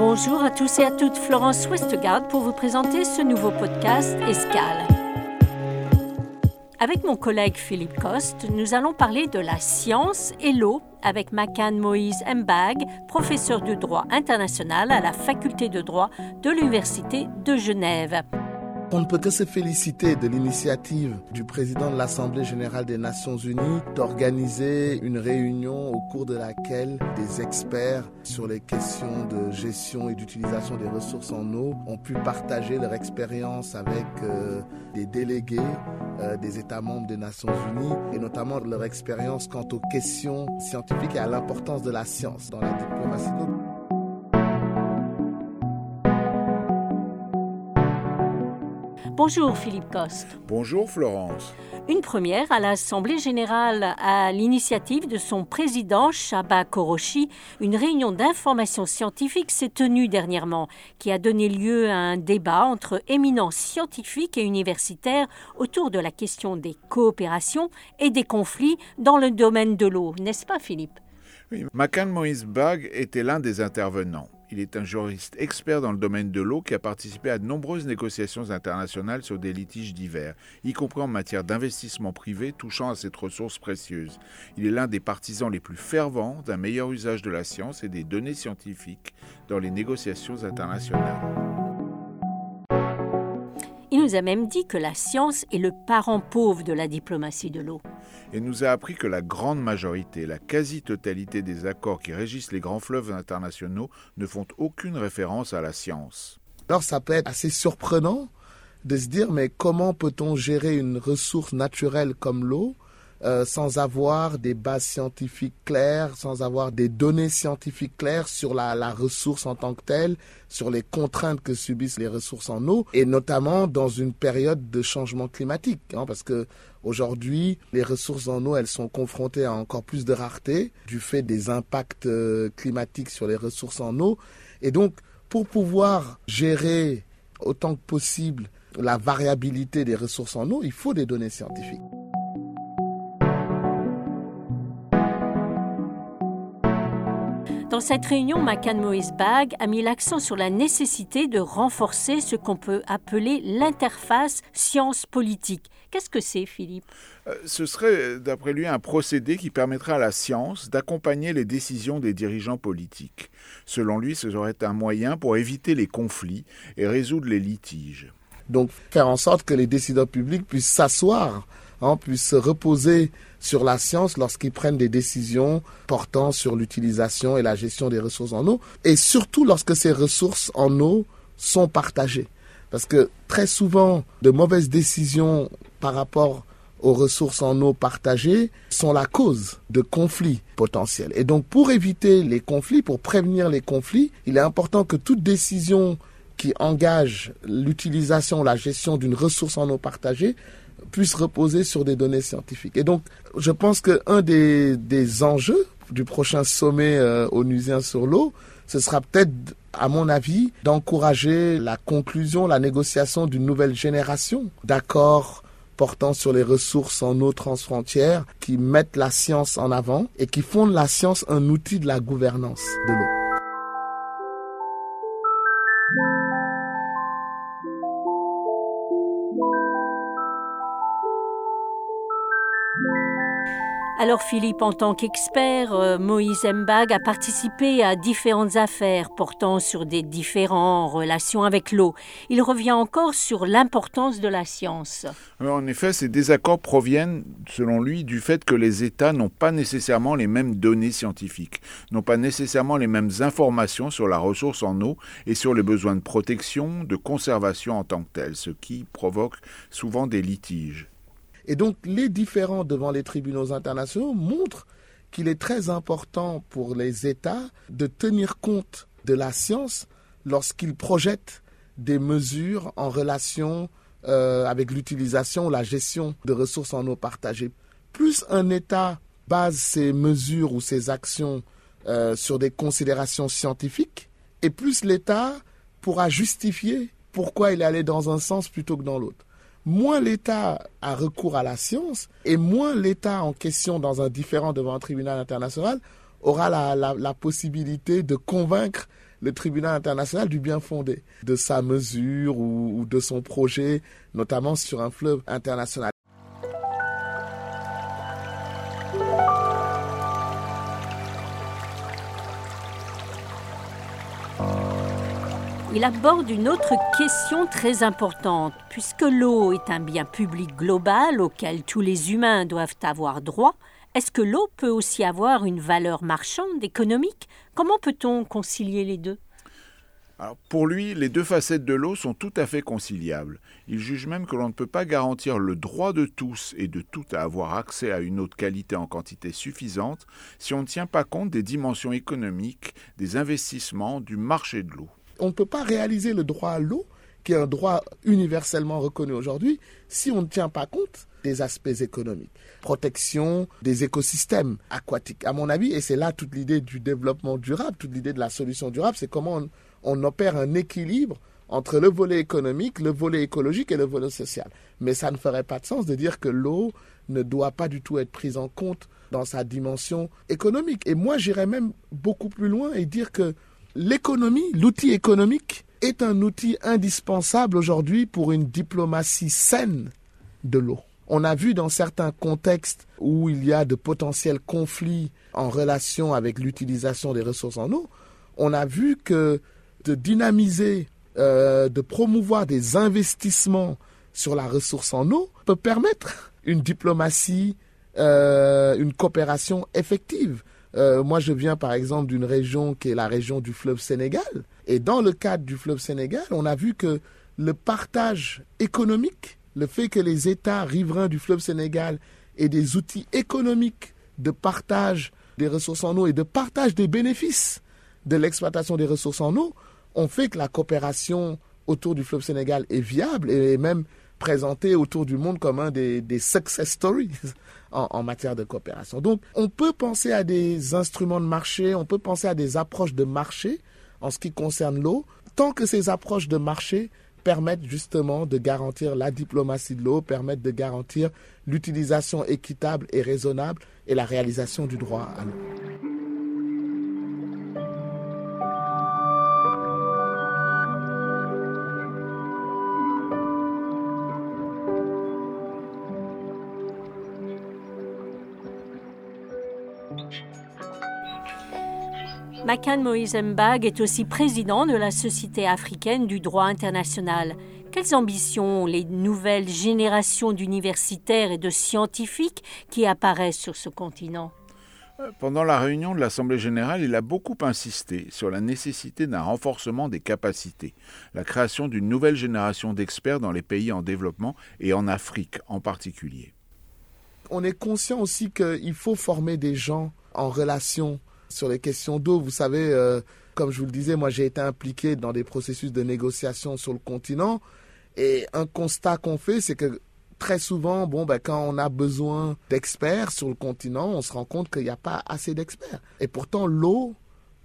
Bonjour à tous et à toutes, Florence Westgard pour vous présenter ce nouveau podcast Escale. Avec mon collègue Philippe Coste, nous allons parler de la science et l'eau avec Macan Moïse Mbag, professeur de droit international à la faculté de droit de l'Université de Genève. On ne peut que se féliciter de l'initiative du président de l'Assemblée générale des Nations unies d'organiser une réunion au cours de laquelle des experts sur les questions de gestion et d'utilisation des ressources en eau ont pu partager leur expérience avec euh, des délégués euh, des États membres des Nations unies et notamment leur expérience quant aux questions scientifiques et à l'importance de la science dans la diplomatie Bonjour Philippe Coste. Bonjour Florence. Une première à l'Assemblée générale à l'initiative de son président Shaba Koroshi, une réunion d'information scientifique s'est tenue dernièrement qui a donné lieu à un débat entre éminents scientifiques et universitaires autour de la question des coopérations et des conflits dans le domaine de l'eau, n'est-ce pas Philippe? Oui, Macan Moïse Bag était l'un des intervenants. Il est un juriste expert dans le domaine de l'eau qui a participé à de nombreuses négociations internationales sur des litiges divers, y compris en matière d'investissement privé touchant à cette ressource précieuse. Il est l'un des partisans les plus fervents d'un meilleur usage de la science et des données scientifiques dans les négociations internationales. Il nous a même dit que la science est le parent pauvre de la diplomatie de l'eau. Et nous a appris que la grande majorité, la quasi-totalité des accords qui régissent les grands fleuves internationaux ne font aucune référence à la science. Alors ça peut être assez surprenant de se dire mais comment peut-on gérer une ressource naturelle comme l'eau euh, sans avoir des bases scientifiques claires, sans avoir des données scientifiques claires sur la, la, ressource en tant que telle, sur les contraintes que subissent les ressources en eau, et notamment dans une période de changement climatique, hein, parce que aujourd'hui, les ressources en eau, elles sont confrontées à encore plus de rareté du fait des impacts euh, climatiques sur les ressources en eau, et donc pour pouvoir gérer autant que possible la variabilité des ressources en eau, il faut des données scientifiques. Dans cette réunion, Macan Moïse Bag a mis l'accent sur la nécessité de renforcer ce qu'on peut appeler l'interface science-politique. Qu'est-ce que c'est, Philippe? Euh, Ce serait, d'après lui, un procédé qui permettrait à la science d'accompagner les décisions des dirigeants politiques. Selon lui, ce serait un moyen pour éviter les conflits et résoudre les litiges. Donc, faire en sorte que les décideurs publics puissent s'asseoir hein, puissent se reposer sur la science lorsqu'ils prennent des décisions portant sur l'utilisation et la gestion des ressources en eau, et surtout lorsque ces ressources en eau sont partagées. Parce que très souvent, de mauvaises décisions par rapport aux ressources en eau partagées sont la cause de conflits potentiels. Et donc pour éviter les conflits, pour prévenir les conflits, il est important que toute décision qui engage l'utilisation, la gestion d'une ressource en eau partagée puisse reposer sur des données scientifiques. Et donc, je pense qu'un des, des enjeux du prochain sommet euh, onusien sur l'eau, ce sera peut-être, à mon avis, d'encourager la conclusion, la négociation d'une nouvelle génération d'accords portant sur les ressources en eau transfrontières qui mettent la science en avant et qui font de la science un outil de la gouvernance de l'eau. Alors Philippe, en tant qu'expert, euh, Moïse Mbag a participé à différentes affaires portant sur des différentes relations avec l'eau. Il revient encore sur l'importance de la science. En effet, ces désaccords proviennent, selon lui, du fait que les États n'ont pas nécessairement les mêmes données scientifiques, n'ont pas nécessairement les mêmes informations sur la ressource en eau et sur les besoins de protection, de conservation en tant que tels, ce qui provoque souvent des litiges. Et donc les différends devant les tribunaux internationaux montrent qu'il est très important pour les États de tenir compte de la science lorsqu'ils projettent des mesures en relation euh, avec l'utilisation ou la gestion de ressources en eau partagées. Plus un État base ses mesures ou ses actions euh, sur des considérations scientifiques, et plus l'État pourra justifier pourquoi il est allé dans un sens plutôt que dans l'autre moins l'État a recours à la science et moins l'État en question dans un différent devant un tribunal international aura la, la, possibilité de convaincre le tribunal international du bien fondé, de sa mesure ou, de son projet, notamment sur un fleuve international. Il aborde une autre question très importante. Puisque l'eau est un bien public global auquel tous les humains doivent avoir droit, est-ce que l'eau peut aussi avoir une valeur marchande, économique? Comment peut-on concilier les deux? Pour lui, les deux facettes de l'eau sont tout à fait conciliables. Il juge même que l'on ne peut pas garantir le droit de tous et de tout à avoir accès à une eau de qualité en quantité suffisante si on ne tient pas compte des dimensions économiques, des investissements, du marché de l'eau. On ne peut pas réaliser le droit à l'eau, qui est un droit universellement reconnu aujourd'hui, si on ne tient pas compte des aspects économiques, protection des écosystèmes aquatiques. À mon avis, et c'est là toute l'idée du développement durable, toute l'idée de la solution durable, c'est comment on, opère un équilibre entre le volet économique, le volet écologique et le volet social. Mais ça ne ferait pas de sens de dire que l'eau ne doit pas du tout être prise en compte dans sa dimension économique. Et moi, j'irais même beaucoup plus loin et dire que l'économie, l'outil économique, est un outil indispensable aujourd'hui pour une diplomatie saine de l'eau. On a vu dans certains contextes où il y a de potentiels conflits en relation avec l'utilisation des ressources en eau, on a vu que de dynamiser, euh, de promouvoir des investissements sur la ressource en eau peut permettre une diplomatie, euh, une coopération effective. Euh, moi, je viens par exemple d'une région qui est la région du fleuve Sénégal. Et dans le cadre du fleuve Sénégal, on a vu que le partage économique le fait que les États riverains du fleuve Sénégal aient des outils économiques de partage des ressources en eau et de partage des bénéfices de l'exploitation des ressources en eau ont fait que la coopération autour du fleuve Sénégal est viable et même présentée autour du monde comme un des, success stories en, en, matière de coopération. Donc on peut penser à des instruments de marché, on peut penser à des approches de marché en ce qui concerne l'eau, tant que ces approches de marché permettent justement de garantir la diplomatie de l'eau, permettent de garantir l'utilisation équitable et raisonnable et la réalisation du droit à l'eau. Makan Mbag est aussi président de la Société africaine du droit international. Quelles ambitions ont les nouvelles générations d'universitaires et de scientifiques qui apparaissent sur ce continent? Pendant la réunion de l'Assemblée générale, il a beaucoup insisté sur la nécessité d'un renforcement des capacités, la création d'une nouvelle génération d'experts dans les pays en développement et en Afrique en particulier. On est conscient aussi qu'il faut former des gens en relation sur les questions d'eau. Vous savez, euh, comme je vous le disais, moi j'ai été impliqué dans des processus de négociation sur le continent. Et un constat qu'on fait, c'est que très souvent, bon, ben, quand on a besoin d'experts sur le continent, on se rend compte qu'il n'y a pas assez d'experts. Et pourtant, l'eau,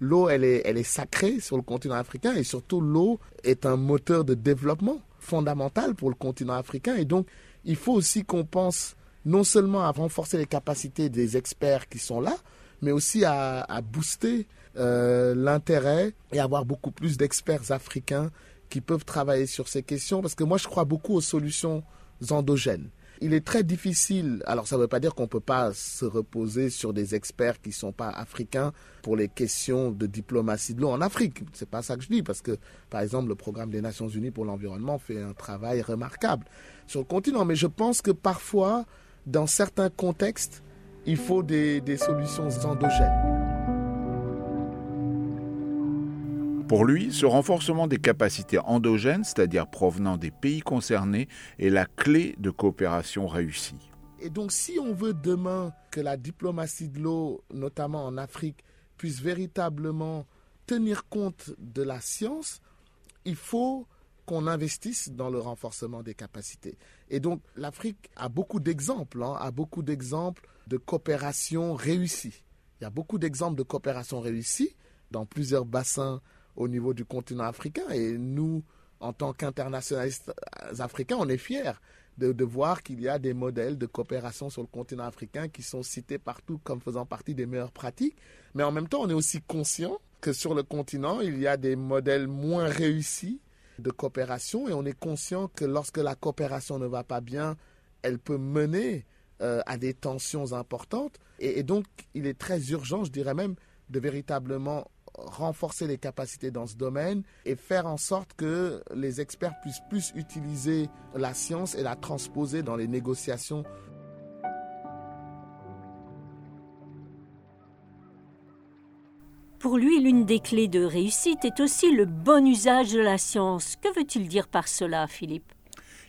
l'eau, elle est, elle est sacrée sur le continent africain et surtout, l'eau est un moteur de développement fondamental pour le continent africain. Et donc, il faut aussi qu'on pense non seulement à renforcer les capacités des experts qui sont là, mais aussi à, booster euh, l'intérêt et avoir beaucoup plus d'experts africains qui peuvent travailler sur ces questions, parce que moi je crois beaucoup aux solutions endogènes. Il est très difficile, alors ça ne veut pas dire qu'on ne peut pas se reposer sur des experts qui ne sont pas africains pour les questions de diplomatie de l'eau en Afrique. Ce n'est pas ça que je dis, parce que par exemple le programme des Nations Unies pour l'environnement fait un travail remarquable sur le continent. Mais je pense que parfois, dans certains contextes, il faut des, solutions endogènes. Pour lui, ce renforcement des capacités endogènes, c'est-à-dire provenant des pays concernés, est la clé de coopération réussie. Et donc si on veut demain que la diplomatie de l'eau, notamment en Afrique, puisse véritablement tenir compte de la science, il faut qu'on investisse dans le renforcement des capacités. Et donc l'Afrique a beaucoup d'exemples, hein, a beaucoup d'exemples de coopération réussie. Il y a beaucoup d'exemples de coopération réussie dans plusieurs bassins au niveau du continent africain. Et nous, en tant qu'internationalistes africains, on est fiers de, de voir qu'il y a des modèles de coopération sur le continent africain qui sont cités partout comme faisant partie des meilleures pratiques. Mais en même temps, on est aussi conscient que sur le continent, il y a des modèles moins réussis de coopération et on est conscient que lorsque la coopération ne va pas bien, elle peut mener euh, à des tensions importantes. Et, et, donc, il est très urgent, je dirais même, de véritablement renforcer les capacités dans ce domaine et faire en sorte que les experts puissent plus utiliser la science et la transposer dans les négociations Pour lui, l'une des clés de réussite est aussi le bon usage de la science. Que veut-il dire par cela, Philippe?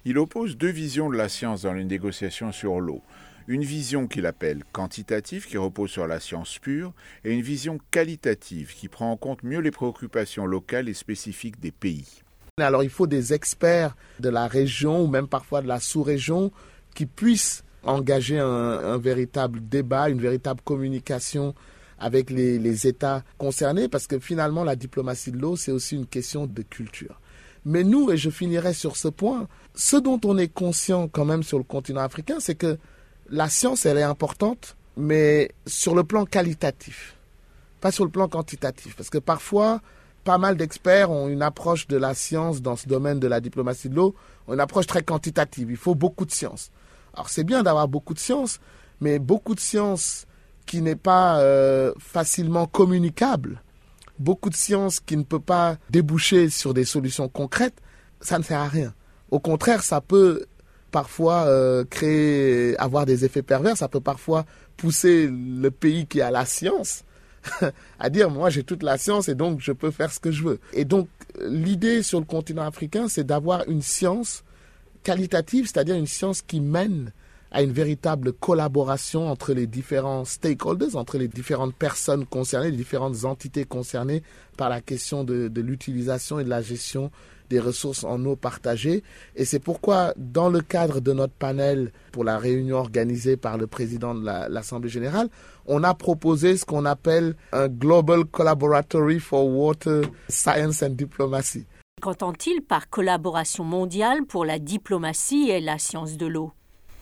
Il oppose deux visions de la science dans les négociations sur l'eau. Une vision qu'il appelle quantitative, qui repose sur la science pure, et une vision qualitative, qui prend en compte mieux les préoccupations locales et spécifiques des pays. Alors il faut des experts de la région ou même parfois de la sous-région qui puissent engager un, véritable débat, une véritable communication avec les, États concernés, parce que finalement, la diplomatie de l'eau, c'est aussi une question de culture. Mais nous, et je finirai sur ce point, ce dont on est conscient quand même sur le continent africain, c'est que la science, elle est importante, mais sur le plan qualitatif, pas sur le plan quantitatif, parce que parfois, pas mal d'experts ont une approche de la science dans ce domaine de la diplomatie de l'eau, une approche très quantitative. Il faut beaucoup de science. Alors c'est bien d'avoir beaucoup de science, mais beaucoup de science qui n'est pas euh, facilement communicable, beaucoup de science qui ne peut pas déboucher sur des solutions concrètes, ça ne sert à rien. Au contraire, ça peut parfois euh, créer, avoir des effets pervers, ça peut parfois pousser le pays qui a la science à dire moi j'ai toute la science et donc je peux faire ce que je veux. Et donc l'idée sur le continent africain, c'est d'avoir une science qualitative, c'est-à-dire une science qui mène à une véritable collaboration entre les différents stakeholders, entre les différentes personnes concernées, les différentes entités concernées par la question de, l'utilisation et de la gestion des ressources en eau partagées. Et c'est pourquoi, dans le cadre de notre panel pour la réunion organisée par le président de l'Assemblée générale, on a proposé ce qu'on appelle un Global Collaboratory for Water Science and Diplomacy. Qu'entend-il par collaboration mondiale pour la diplomatie et la science de l'eau?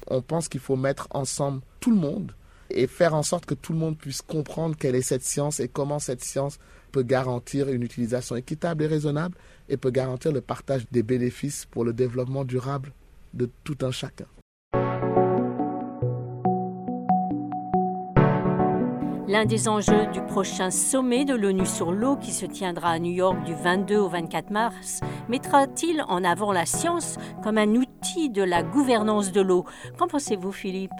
On pense qu'il faut mettre ensemble tout le monde et faire en sorte que tout le monde puisse comprendre quelle est cette science et comment cette science peut garantir une utilisation équitable et raisonnable et peut garantir le partage des bénéfices pour le développement durable de tout un chacun. L'un des enjeux du prochain sommet de l'ONU sur l'eau qui se tiendra à New York du 22 au 24 mars mettra-t-il en avant la science comme un outil de la gouvernance de l'eau? Qu'en pensez-vous Philippe?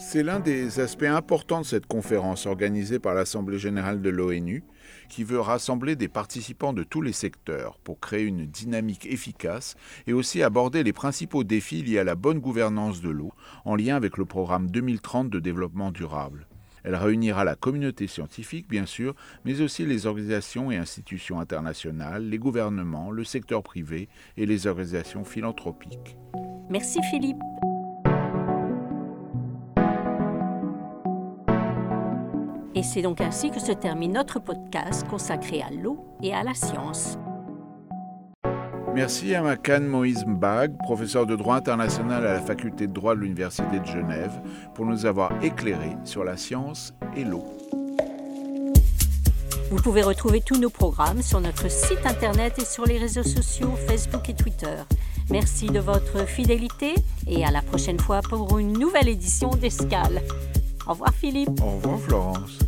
C'est l'un des aspects importants de cette conférence organisée par l'Assemblée générale de l'ONU qui veut rassembler des participants de tous les secteurs pour créer une dynamique efficace et aussi aborder les principaux défis liés à la bonne gouvernance de l'eau en lien avec le programme 2030 de développement durable. Elle réunira la communauté scientifique, bien sûr, mais aussi les organisations et institutions internationales, les gouvernements, le secteur privé et les organisations philanthropiques. Merci Philippe. Et c'est donc ainsi que se termine notre podcast consacré à l'eau et à la science. Merci à Makan Moïse Mbag, professeur de droit international à la faculté de droit de l'Université de Genève, pour nous avoir éclairé sur la science et l'eau. Vous pouvez retrouver tous nos programmes sur notre site internet et sur les réseaux sociaux Facebook et Twitter. Merci de votre fidélité et à la prochaine fois pour une nouvelle édition d'Escale. Au revoir Philippe. Au revoir Florence.